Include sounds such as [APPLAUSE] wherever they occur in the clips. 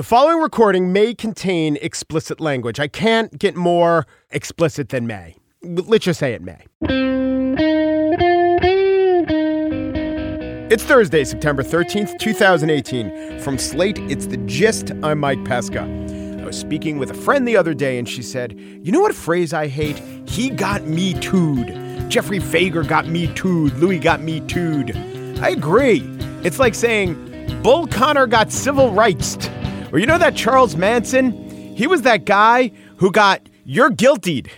The following recording may contain explicit language. I can't get more explicit than may. Let's just say it may. It's Thursday, September 13th, 2018. From Slate, it's The Gist. I'm Mike Pesca. I was speaking with a friend the other day, and she said, You know what phrase I hate? He got me tooed. Jeffrey Fager got me tooed. Louis got me tooed. I agree. It's like saying, Bull Connor got civil rights. Or you know that Charles Manson? He was that guy who got you're guiltied,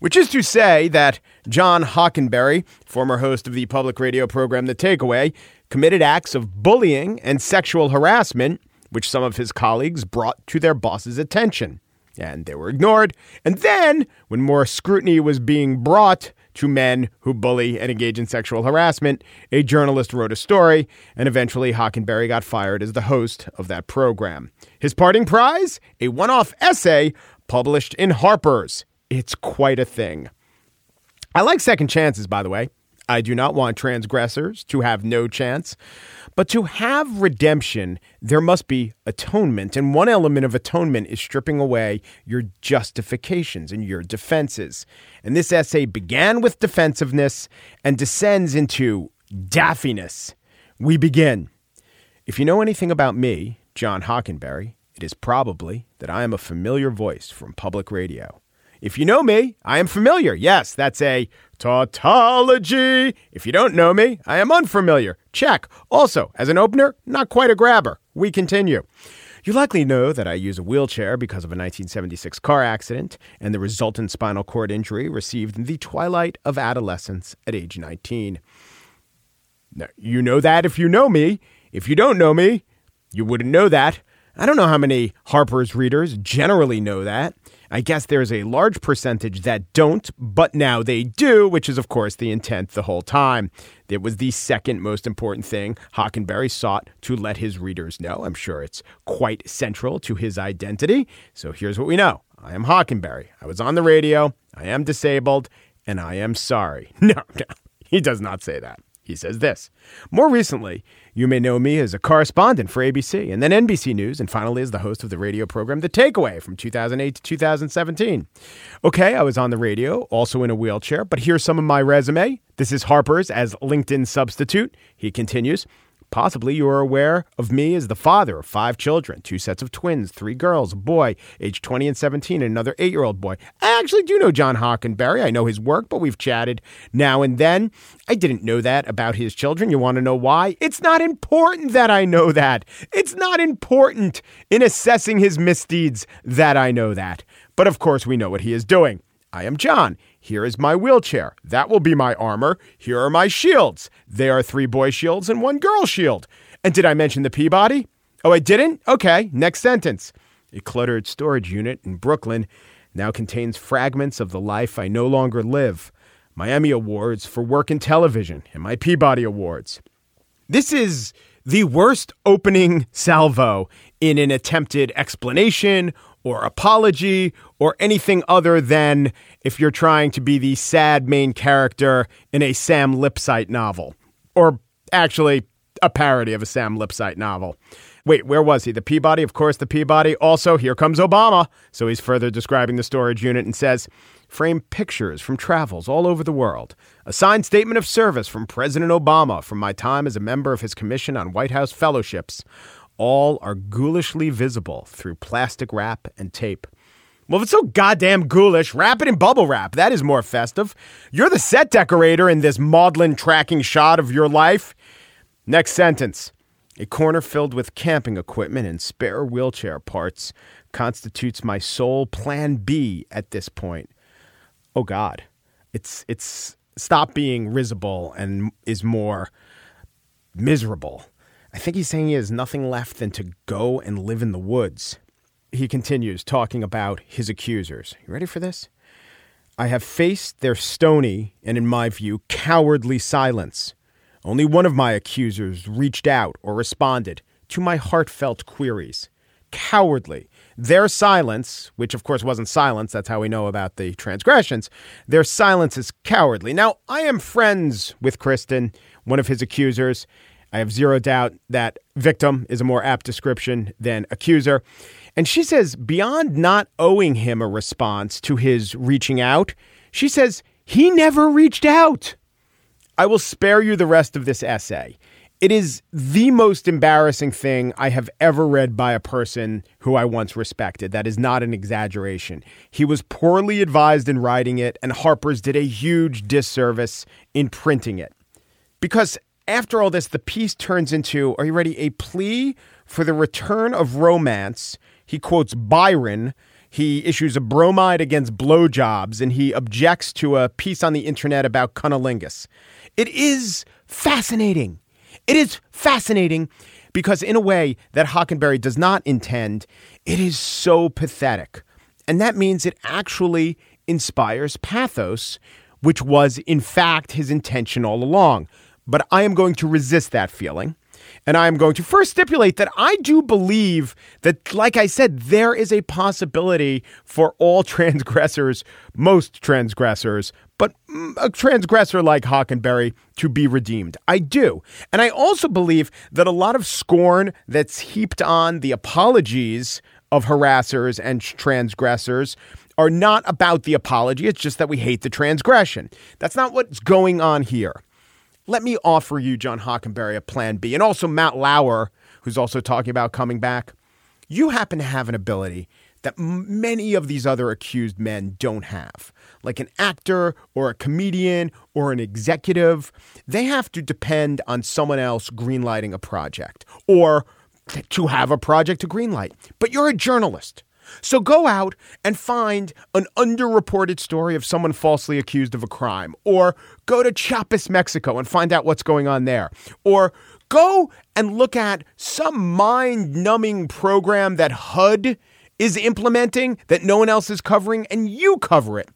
which is to say that John Hockenberry, former host of the public radio program The Takeaway, committed acts of bullying and sexual harassment, which some of his colleagues brought to their boss's attention. And they were ignored. And then, when more scrutiny was being brought to men who bully and engage in sexual harassment, a journalist wrote a story, and eventually Hockenberry got fired as the host of that program. His parting prize? A one off essay published in Harper's. It's quite a thing. I like second chances, by the way. I do not want transgressors to have no chance. But to have redemption, there must be atonement. And one element of atonement is stripping away your justifications and your defenses. And this essay began with defensiveness and descends into daffiness. We begin. If you know anything about me, John Hockenberry, it is probably that I am a familiar voice from public radio. If you know me, I am familiar. Yes, that's a tautology. If you don't know me, I am unfamiliar. Check. Also, as an opener, not quite a grabber. We continue. You likely know that I use a wheelchair because of a 1976 car accident and the resultant spinal cord injury received in the twilight of adolescence at age 19. Now, you know that if you know me. If you don't know me, you wouldn't know that. I don't know how many Harper's readers generally know that. I guess there's a large percentage that don't, but now they do, which is, of course, the intent the whole time. It was the second most important thing Hockenberry sought to let his readers know. I'm sure it's quite central to his identity. So here's what we know I am Hockenberry. I was on the radio. I am disabled, and I am sorry. [LAUGHS] No, no, he does not say that. He says this. More recently, you may know me as a correspondent for ABC and then NBC News, and finally as the host of the radio program The Takeaway from 2008 to 2017. Okay, I was on the radio, also in a wheelchair, but here's some of my resume. This is Harper's as LinkedIn substitute. He continues. Possibly you are aware of me as the father of five children, two sets of twins, three girls, a boy, aged 20 and 17, and another eight year old boy. I actually do know John Hockenberry. I know his work, but we've chatted now and then. I didn't know that about his children. You want to know why? It's not important that I know that. It's not important in assessing his misdeeds that I know that. But of course, we know what he is doing. I am John. Here is my wheelchair. That will be my armor. Here are my shields. They are three boy shields and one girl shield. And did I mention the Peabody? Oh, I didn't? Okay, next sentence. A cluttered storage unit in Brooklyn now contains fragments of the life I no longer live. My Emmy Awards for work in television and my Peabody Awards. This is the worst opening salvo in an attempted explanation or apology or anything other than if you're trying to be the sad main character in a Sam Lipsyte novel, or actually a parody of a Sam Lipsyte novel. Wait, where was he? The Peabody? Of course, the Peabody. Also, here comes Obama. So he's further describing the storage unit and says, frame pictures from travels all over the world. A signed statement of service from President Obama from my time as a member of his Commission on White House Fellowships. All are ghoulishly visible through plastic wrap and tape. Well, if it's so goddamn ghoulish, wrap it in bubble wrap. That is more festive. You're the set decorator in this maudlin tracking shot of your life. Next sentence. A corner filled with camping equipment and spare wheelchair parts constitutes my sole plan B at this point. Oh God. It's it's stop being risible and is more miserable. I think he's saying he has nothing left than to go and live in the woods he continues talking about his accusers. You ready for this? I have faced their stony and, in my view, cowardly silence. Only one of my accusers reached out or responded to my heartfelt queries. Cowardly. Their silence, which of course wasn't silence, that's how we know about the transgressions, their silence is cowardly. Now, I am friends with Kristen, one of his accusers, I have zero doubt that victim is a more apt description than accuser. And she says, beyond not owing him a response to his reaching out, she says, he never reached out. I will spare you the rest of this essay. It is the most embarrassing thing I have ever read by a person who I once respected. That is not an exaggeration. He was poorly advised in writing it, and Harper's did a huge disservice in printing it. Because after all this, the piece turns into are you ready? A plea for the return of romance. He quotes Byron. He issues a bromide against blowjobs, and he objects to a piece on the internet about cunnilingus. It is fascinating. It is fascinating because, in a way that Hockenberry does not intend, it is so pathetic. And that means it actually inspires pathos, which was, in fact, his intention all along. But I am going to resist that feeling. And I am going to first stipulate that I do believe that, like I said, there is a possibility for all [LAUGHS] transgressors, most transgressors, but mm, a transgressor like Hockenberry to be redeemed. I do. And I also believe that a lot of scorn that's heaped on the apologies of harassers and transgressors are not about the apology. It's just that we hate the transgression. That's not what's going on here let me offer you, John Hockenberry, a plan B. And also Matt Lauer, who's also talking about coming back. You happen to have an ability that many of these other accused men don't have. Like an actor or a comedian or an executive, they have to depend on someone else greenlighting a project or to have a project to greenlight. But you're a journalist. So go out and find an underreported story of someone falsely accused of a crime, or go to Chiapas, Mexico and find out what's going on there, or go and look at some mind numbing program that HUD is implementing that no one else is covering, and you cover it.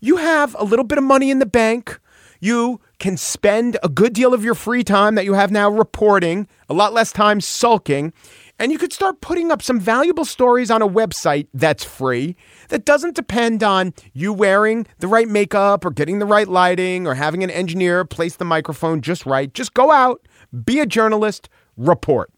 You have a little bit of money in the bank. You can spend a good deal of your free time that you have now reporting, a lot less time sulking, and you could start putting up some valuable stories on a website that's free, that doesn't depend on you wearing the right makeup or getting the right lighting or having an engineer place the microphone just right. Just go out, be a journalist, report.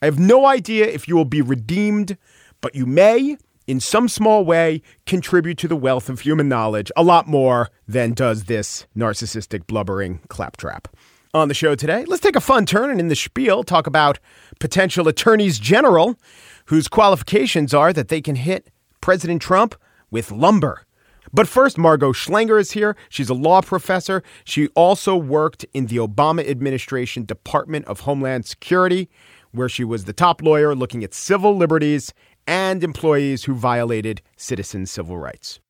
I have no idea if you will be redeemed, but you may, in some small way, contribute to the wealth of human knowledge a lot more than does this narcissistic, blubbering claptrap on the show today. Let's take a fun turn and in the spiel talk about potential attorneys general whose qualifications are that they can hit President Trump with lumber. But first, Margo Schlanger is here. She's a law professor. She also worked in the Obama administration Department of Homeland Security, where she was the top lawyer looking at civil liberties and employees who violated citizen civil rights.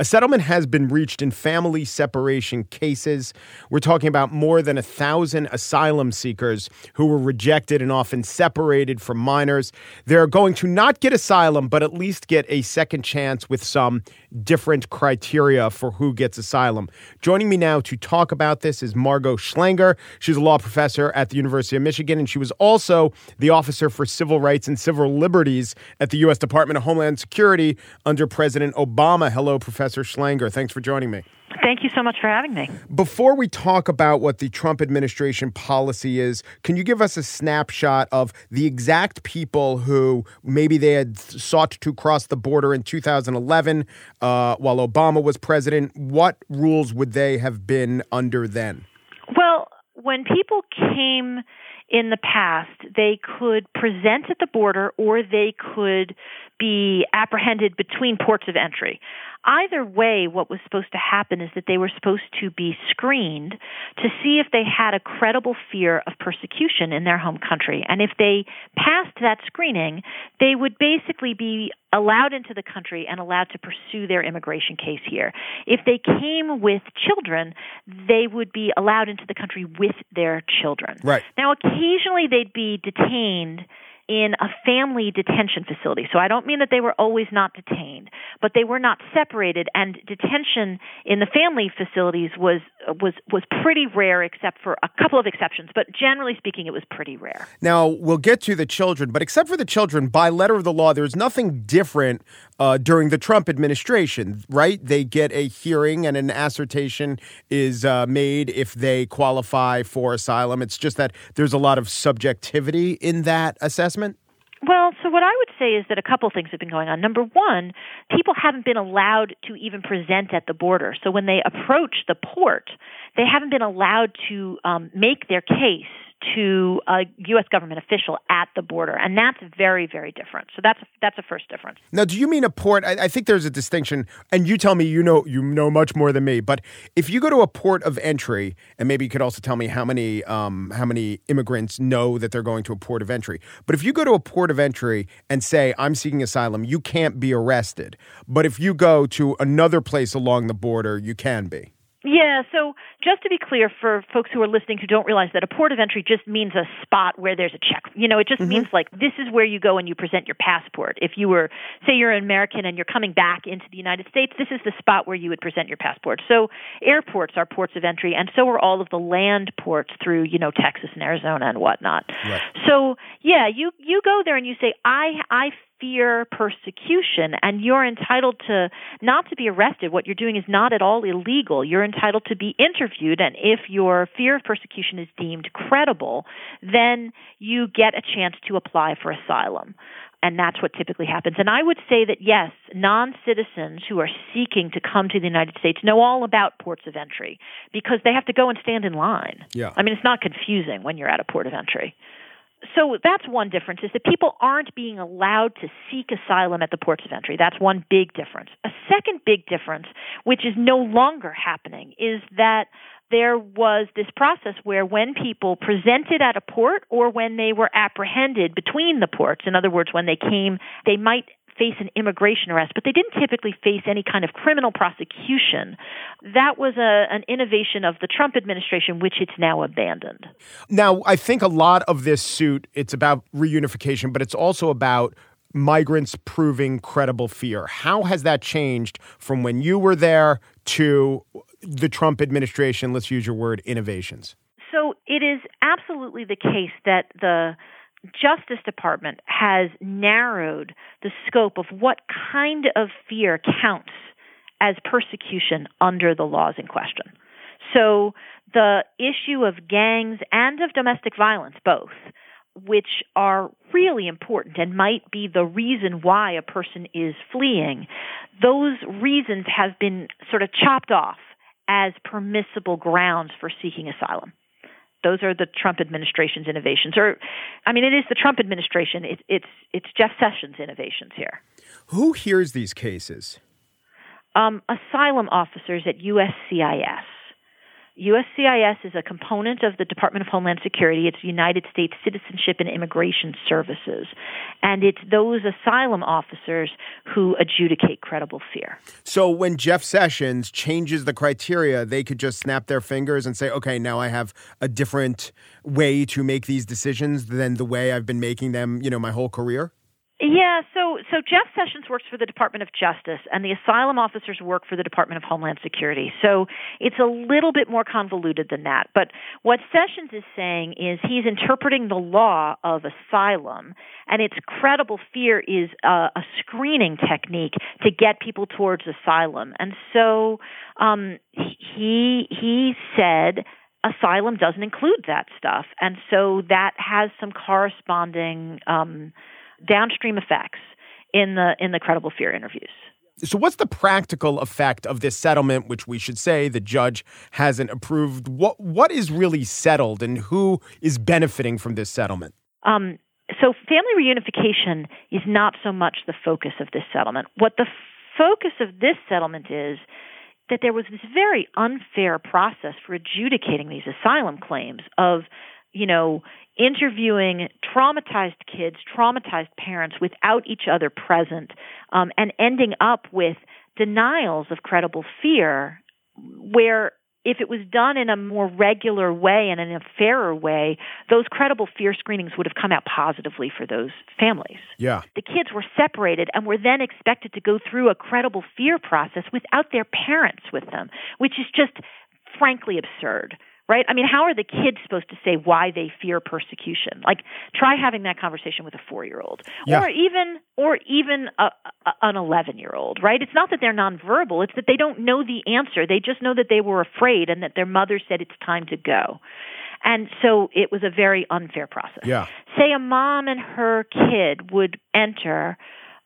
A settlement has been reached in family separation cases. We're talking about more than a thousand asylum seekers who were rejected and often separated from minors. They're going to not get asylum, but at least get a second chance with some different criteria for who gets asylum. Joining me now to talk about this is Margo Schlanger. She's a law professor at the University of Michigan, and she was also the officer for civil rights and civil liberties at the U.S. Department of Homeland Security under President Obama. Hello, Professor. Schlanger. Thanks for joining me. Thank you so much for having me. Before we talk about what the Trump administration policy is, can you give us a snapshot of the exact people who maybe they had sought to cross the border in 2011 uh, while Obama was president? What rules would they have been under then? Well, when people came in the past, they could present at the border or they could be apprehended between ports of entry either way, what was supposed to happen is that they were supposed to be screened to see if they had a credible fear of persecution in their home country. And if they passed that screening, they would basically be allowed into the country and allowed to pursue their immigration case here. If they came with children, they would be allowed into the country with their children. Right. Now, occasionally they'd be detained in a family detention facility. So I don't mean that they were always not detained, but they were not separated and detention in the family facilities was was was pretty rare except for a couple of exceptions, but generally speaking it was pretty rare. Now, we'll get to the children, but except for the children by letter of the law there's nothing different uh, during the Trump administration, right? They get a hearing and an assertion is uh, made if they qualify for asylum. It's just that there's a lot of subjectivity in that assessment. Well, so what I would say is that a couple things have been going on. Number one, people haven't been allowed to even present at the border. So when they approach the port, they haven't been allowed to um, make their case to a U.S. government official at the border, and that's very, very different. So that's a, that's a first difference. Now, do you mean a port? I, I, think there's a distinction, and you tell me you know you know much more than me. But if you go to a port of entry, and maybe you could also tell me how many um, how many immigrants know that they're going to a port of entry. But if you go to a port of entry and say I'm seeking asylum, you can't be arrested. But if you go to another place along the border, you can be. Yeah, so just to be clear for folks who are listening who don't realize that a port of entry just means a spot where there's a check. You know, it just mm-hmm. means like this is where you go and you present your passport. If you were, say, you're an American and you're coming back into the United States, this is the spot where you would present your passport. So airports are ports of entry, and so are all of the land ports through, you know, Texas and Arizona and whatnot. Right. So yeah, you you go there and you say, I I fear persecution and you're entitled to not to be arrested what you're doing is not at all illegal you're entitled to be interviewed and if your fear of persecution is deemed credible then you get a chance to apply for asylum and that's what typically happens. And I would say that yes, non citizens who are seeking to come to the United States know all about ports of entry because they have to go and stand in line. Yeah. I mean, it's not confusing when you're at a port of entry so that's one difference is that people aren't being allowed to seek asylum at the ports of entry. That's one big difference. A second big difference, which is no longer happening, is that there was this process where when people presented at a port or when they were apprehended between the ports, in other words, when they came, they might face an immigration arrest, but they didn't typically face any kind of criminal prosecution. That was a, an innovation of the Trump administration, which it's now abandoned. Now, I think a lot of this suit it's about reunification, but it's also about migrants proving credible fear. How has that changed from when you were there to the Trump administration? Let's use your word innovations. So it is absolutely the case that the Justice Department has narrowed the scope of what kind of fear counts as persecution under the laws in question. So the issue of gangs and of domestic violence, both, which are really important and might be the reason why a person is fleeing, those reasons have been sort of chopped off as permissible grounds for seeking asylum. Those are the Trump administration's innovations. Or, I mean, it is the Trump administration. It, it's it's Jeff Sessions' innovations here. Who hears these cases? Um, asylum officers at USCIS. USCIS is a component of the Department of Homeland Security. It's United States Citizenship and Immigration Services. And it's those asylum officers who adjudicate credible fear. So when Jeff Sessions changes the criteria, they could just snap their fingers and say, okay, now I have a different way to make these decisions than the way I've been making them, you know, my whole career? Yeah, so so Jeff Sessions works for the Department of Justice and the asylum officers work for the Department of Homeland Security. So it's a little bit more convoluted than that. But what Sessions is saying is he's interpreting the law of asylum and its credible fear is a, a screening technique to get people towards asylum. And so um he he said asylum doesn't include that stuff. And so that has some corresponding um downstream effects in the in the credible fear interviews. So, what's the practical effect of this settlement, which we should say the judge hasn't approved? What what is really settled, and who is benefiting from this settlement? Um, so, family reunification is not so much the focus of this settlement. What the focus of this settlement is that there was this very unfair process for adjudicating these asylum claims of you know interviewing traumatized kids, traumatized parents without each other present, um, and ending up with denials of credible fear where if it was done in a more regular way and in a fairer way, those credible fear screenings would have come out positively for those families. Yeah. The kids were separated and were then expected to go through a credible fear process without their parents with them, which is just frankly absurd right? I mean, how are the kids supposed to say why they fear persecution? Like, try having that conversation with a four-year-old, yeah. or even, or even a, a, an eleven-year-old, right? It's not that they're nonverbal; it's that they don't know the answer. They just know that they were afraid and that their mother said it's time to go. And so it was a very unfair process. Yeah. Say a mom and her kid would enter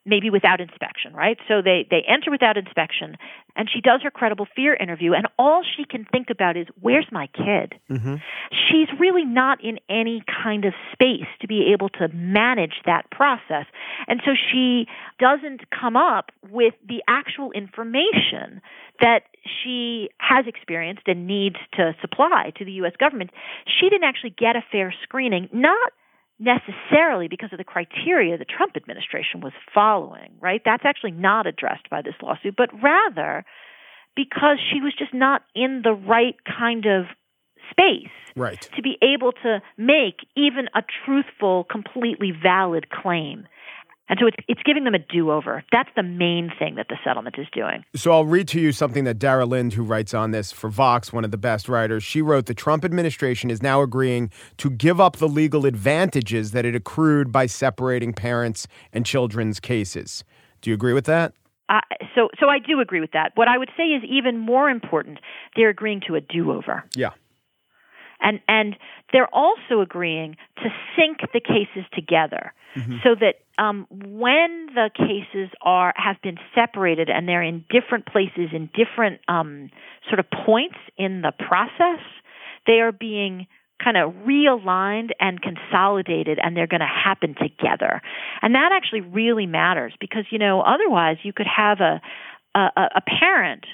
maybe without inspection, right? So they they enter without inspection, and she does her credible fear interview, and all she can think about is, "Where's my kid?" Mm-hmm. She's really not in any kind of space to be able to manage that process, and so she doesn't come up with the actual information that she has experienced and needs to supply to the U.S. government. She didn't actually get a fair screening, not necessarily because of the criteria the Trump administration was following, right? That's actually not addressed by this lawsuit, but rather because she was just not in the right kind of space right. to be able to make even a truthful, completely valid claim. And so it's, it's giving them a do over. That's the main thing that the settlement is doing. So I'll read to you something that Dara Lind, who writes on this for Vox, one of the best writers, she wrote the Trump administration is now agreeing to give up the legal advantages that it accrued by separating parents and children's cases. Do you agree with that? Uh, so, so I do agree with that. What I would say is even more important, they're agreeing to a do over. Yeah. And, and they're also agreeing to sync the cases together mm-hmm. so that um, when the cases are have been separated and they're in different places in different um, sort of points in the process, they are being kind of realigned and consolidated and they're going to happen together. And that actually really matters because you know otherwise you could have a a, a parent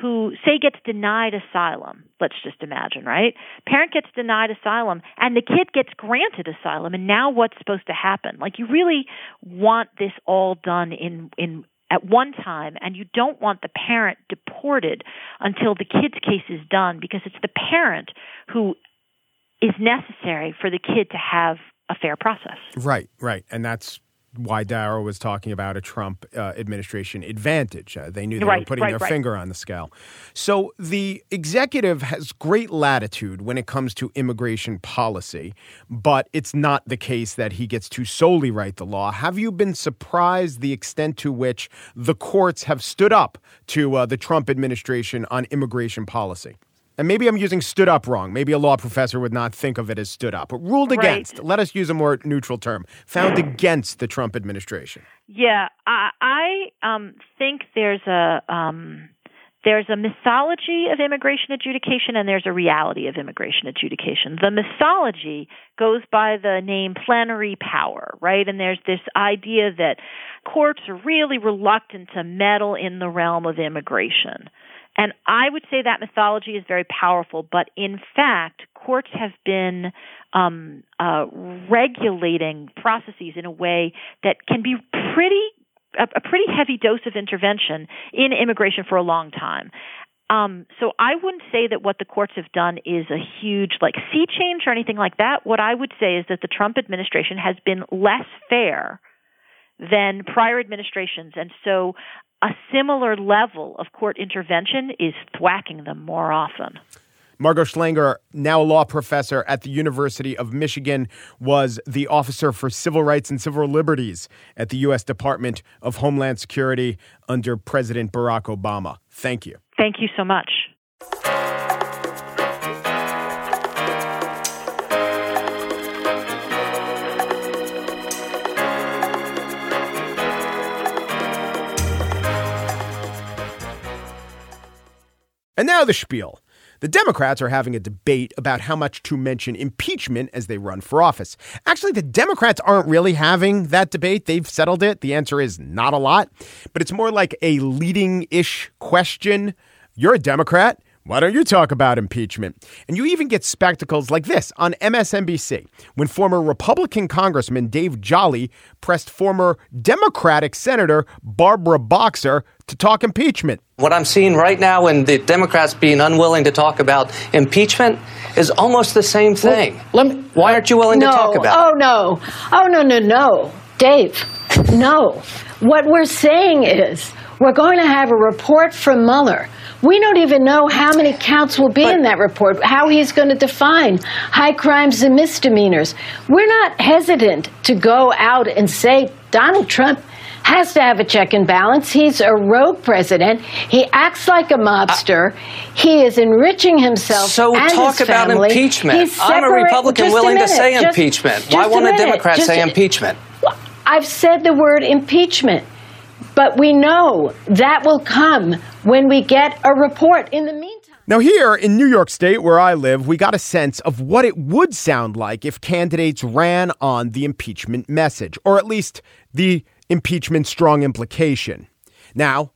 who say gets denied asylum. Let's just imagine right? Parent gets denied asylum and the kid gets granted asylum and now what's supposed to happen? Like you really want this all done in in at one time and you don't want the parent deported until the kid's case is done because it's the parent who is necessary for the kid to have a fair process. Right right. And that's why Dara was talking about a Trump uh, administration advantage. Uh, they knew they right, were putting right, their right. finger on the scale. So the executive has great latitude when it comes to immigration policy, but it's not the case that he gets to solely write the law. Have you been surprised the extent to which the courts have stood up to uh, the Trump administration on immigration policy? And maybe I'm using stood up wrong. Maybe a law professor would not think of it as stood up, but ruled right. against. Let us use a more neutral term. Found against the Trump administration. Yeah, I, I um, think there's a um, there's a mythology of immigration adjudication and there's a reality of immigration adjudication. The mythology goes by the name plenary power, right? And there's this idea that courts are really reluctant to meddle in the realm of immigration. And I would say that mythology is very powerful, but in fact, courts have been um, uh, regulating processes in a way that can be pretty a, a pretty heavy dose of intervention in immigration for a long time. Um, so I wouldn't say that what the courts have done is a huge like sea change or anything like that. What I would say is that the Trump administration has been less fair than prior administrations, and so a similar level of court intervention is thwacking them more often. Margo Schlanger, now a law professor at the University of Michigan, was the officer for civil rights and civil liberties at the U.S. Department of Homeland Security under President Barack Obama. Thank you. Thank you so much. And now the spiel. The Democrats are having a debate about how much to mention impeachment as they run for office. Actually, the Democrats aren't really having that debate. They've settled it. The answer is not a lot, but it's more like a leading ish question. You're a Democrat. Why don't you talk about impeachment? And you even get spectacles like this on MSNBC when former Republican Congressman Dave Jolly pressed former Democratic Senator Barbara Boxer to talk impeachment. What I'm seeing right now in the Democrats being unwilling to talk about impeachment is almost the same thing. Well, me, Why aren't you willing no, to talk about oh, it? Oh, no. Oh, no, no, no. Dave, no. What we're saying is we're going to have a report from Mueller. We don't even know how many counts will be but, in that report, how he's going to define high crimes and misdemeanors. We're not hesitant to go out and say Donald Trump has to have a check and balance. He's a rogue president. He acts like a mobster. He is enriching himself. So and talk his about family. impeachment. I'm a Republican willing a to say just, impeachment. Just Why won't a, a Democrat just say impeachment? I've said the word impeachment. But we know that will come when we get a report. In the meantime, now, here in New York State, where I live, we got a sense of what it would sound like if candidates ran on the impeachment message, or at least the impeachment strong implication. Now,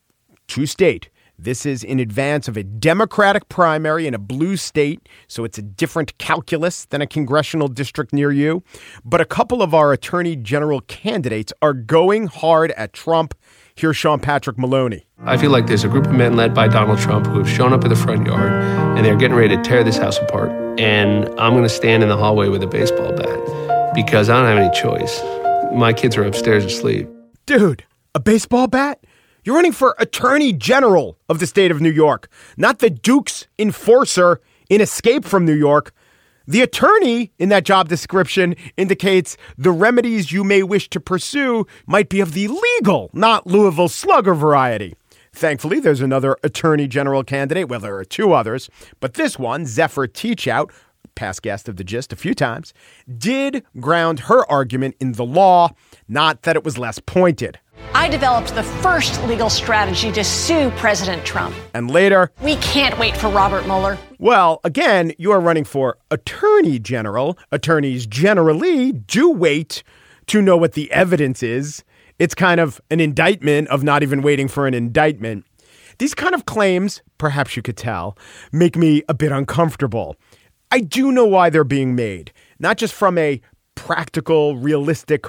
to state, this is in advance of a Democratic primary in a blue state, so it's a different calculus than a congressional district near you. But a couple of our attorney general candidates are going hard at Trump Here's Sean Patrick Maloney. I feel like there's a group of men led by Donald Trump who have shown up in the front yard and they're getting ready to tear this house apart. And I'm going to stand in the hallway with a baseball bat because I don't have any choice. My kids are upstairs asleep. Dude, a baseball bat? You're running for Attorney General of the state of New York, not the Duke's enforcer in Escape from New York. The attorney in that job description indicates the remedies you may wish to pursue might be of the legal, not Louisville slugger variety. Thankfully, there's another attorney general candidate. Well, there are two others, but this one, Zephyr Teachout, past guest of the gist a few times, did ground her argument in the law, not that it was less pointed. I developed the first legal strategy to sue President Trump. And later, we can't wait for Robert Mueller. Well, again, you are running for Attorney General. Attorneys generally do wait to know what the evidence is. It's kind of an indictment of not even waiting for an indictment. These kind of claims, perhaps you could tell, make me a bit uncomfortable. I do know why they're being made, not just from a practical, realistic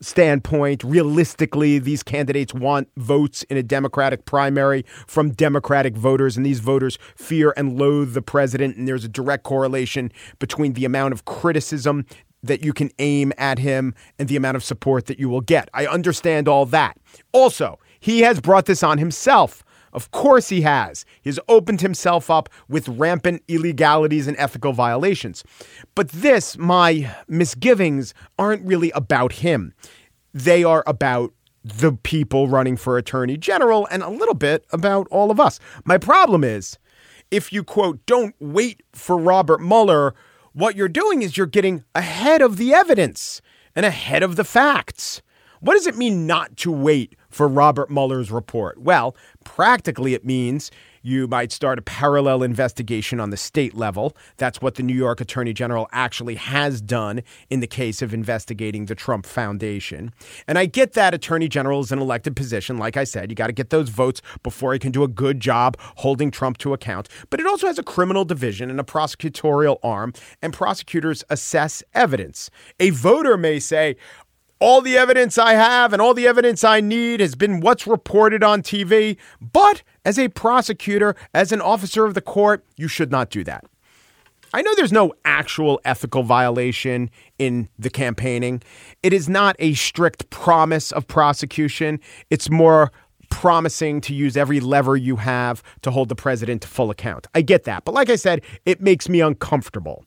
standpoint, realistically, these candidates want votes in a Democratic primary from Democratic voters, and these voters fear and loathe the president. And there's a direct correlation between the amount of criticism that you can aim at him and the amount of support that you will get. I understand all that. Also, he has brought this on himself. Of course he has. He's opened himself up with rampant illegalities and ethical violations. But this, my misgivings, aren't really about him. They are about the people running for attorney general and a little bit about all of us. My problem is if you quote, don't wait for Robert Mueller, what you're doing is you're getting ahead of the evidence and ahead of the facts. What does it mean not to wait for Robert Mueller's report? Well, practically it means you might start a parallel investigation on the state level. That's what the New York Attorney General actually has done in the case of investigating the Trump Foundation. And I get that Attorney General is an elected position. Like I said, you got to get those votes before he can do a good job holding Trump to account. But it also has a criminal division and a prosecutorial arm, and prosecutors assess evidence. A voter may say, all the evidence I have and all the evidence I need has been what's reported on TV. But as a prosecutor, as an officer of the court, you should not do that. I know there's no actual ethical violation in the campaigning. It is not a strict promise of prosecution. It's more promising to use every lever you have to hold the president to full account. I get that. But like I said, it makes me uncomfortable.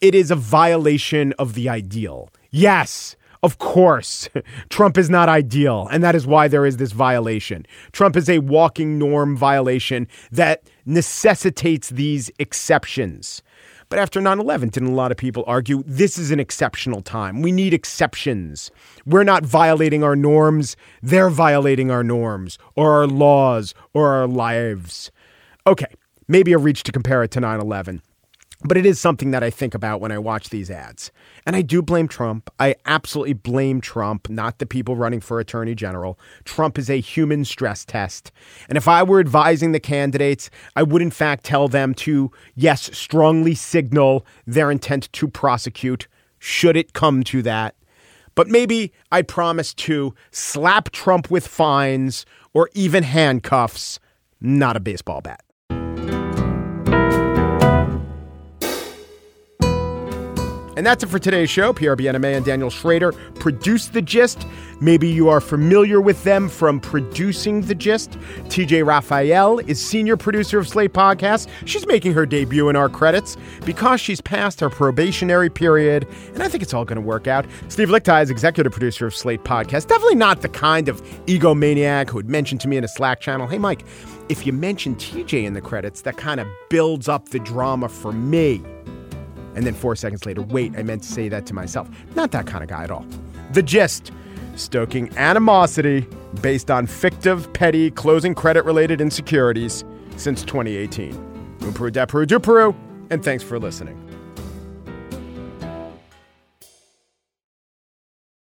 It is a violation of the ideal. Yes, of course, [LAUGHS] Trump is not ideal, and that is why there is this violation. Trump is a walking norm violation that necessitates these exceptions. But after 9 11, didn't a lot of people argue this is an exceptional time? We need exceptions. We're not violating our norms, they're violating our norms, or our laws, or our lives. Okay, maybe a reach to compare it to 9 11. But it is something that I think about when I watch these ads. And I do blame Trump. I absolutely blame Trump, not the people running for attorney general. Trump is a human stress test. And if I were advising the candidates, I would in fact tell them to, yes, strongly signal their intent to prosecute, should it come to that. But maybe I'd promise to slap Trump with fines or even handcuffs, not a baseball bat. And that's it for today's show. PRBNMA and Daniel Schroeder produced The Gist. Maybe you are familiar with them from producing The Gist. TJ Raphael is senior producer of Slate Podcast. She's making her debut in our credits because she's past her probationary period, and I think it's all going to work out. Steve Lickteig is executive producer of Slate Podcast. Definitely not the kind of egomaniac who would mention to me in a Slack channel, hey, Mike, if you mention TJ in the credits, that kind of builds up the drama for me. And then four seconds later, wait, I meant to say that to myself. Not that kind of guy at all. The gist stoking animosity based on fictive, petty, closing credit related insecurities since 2018. Peru, Peru, Peru, and thanks for listening.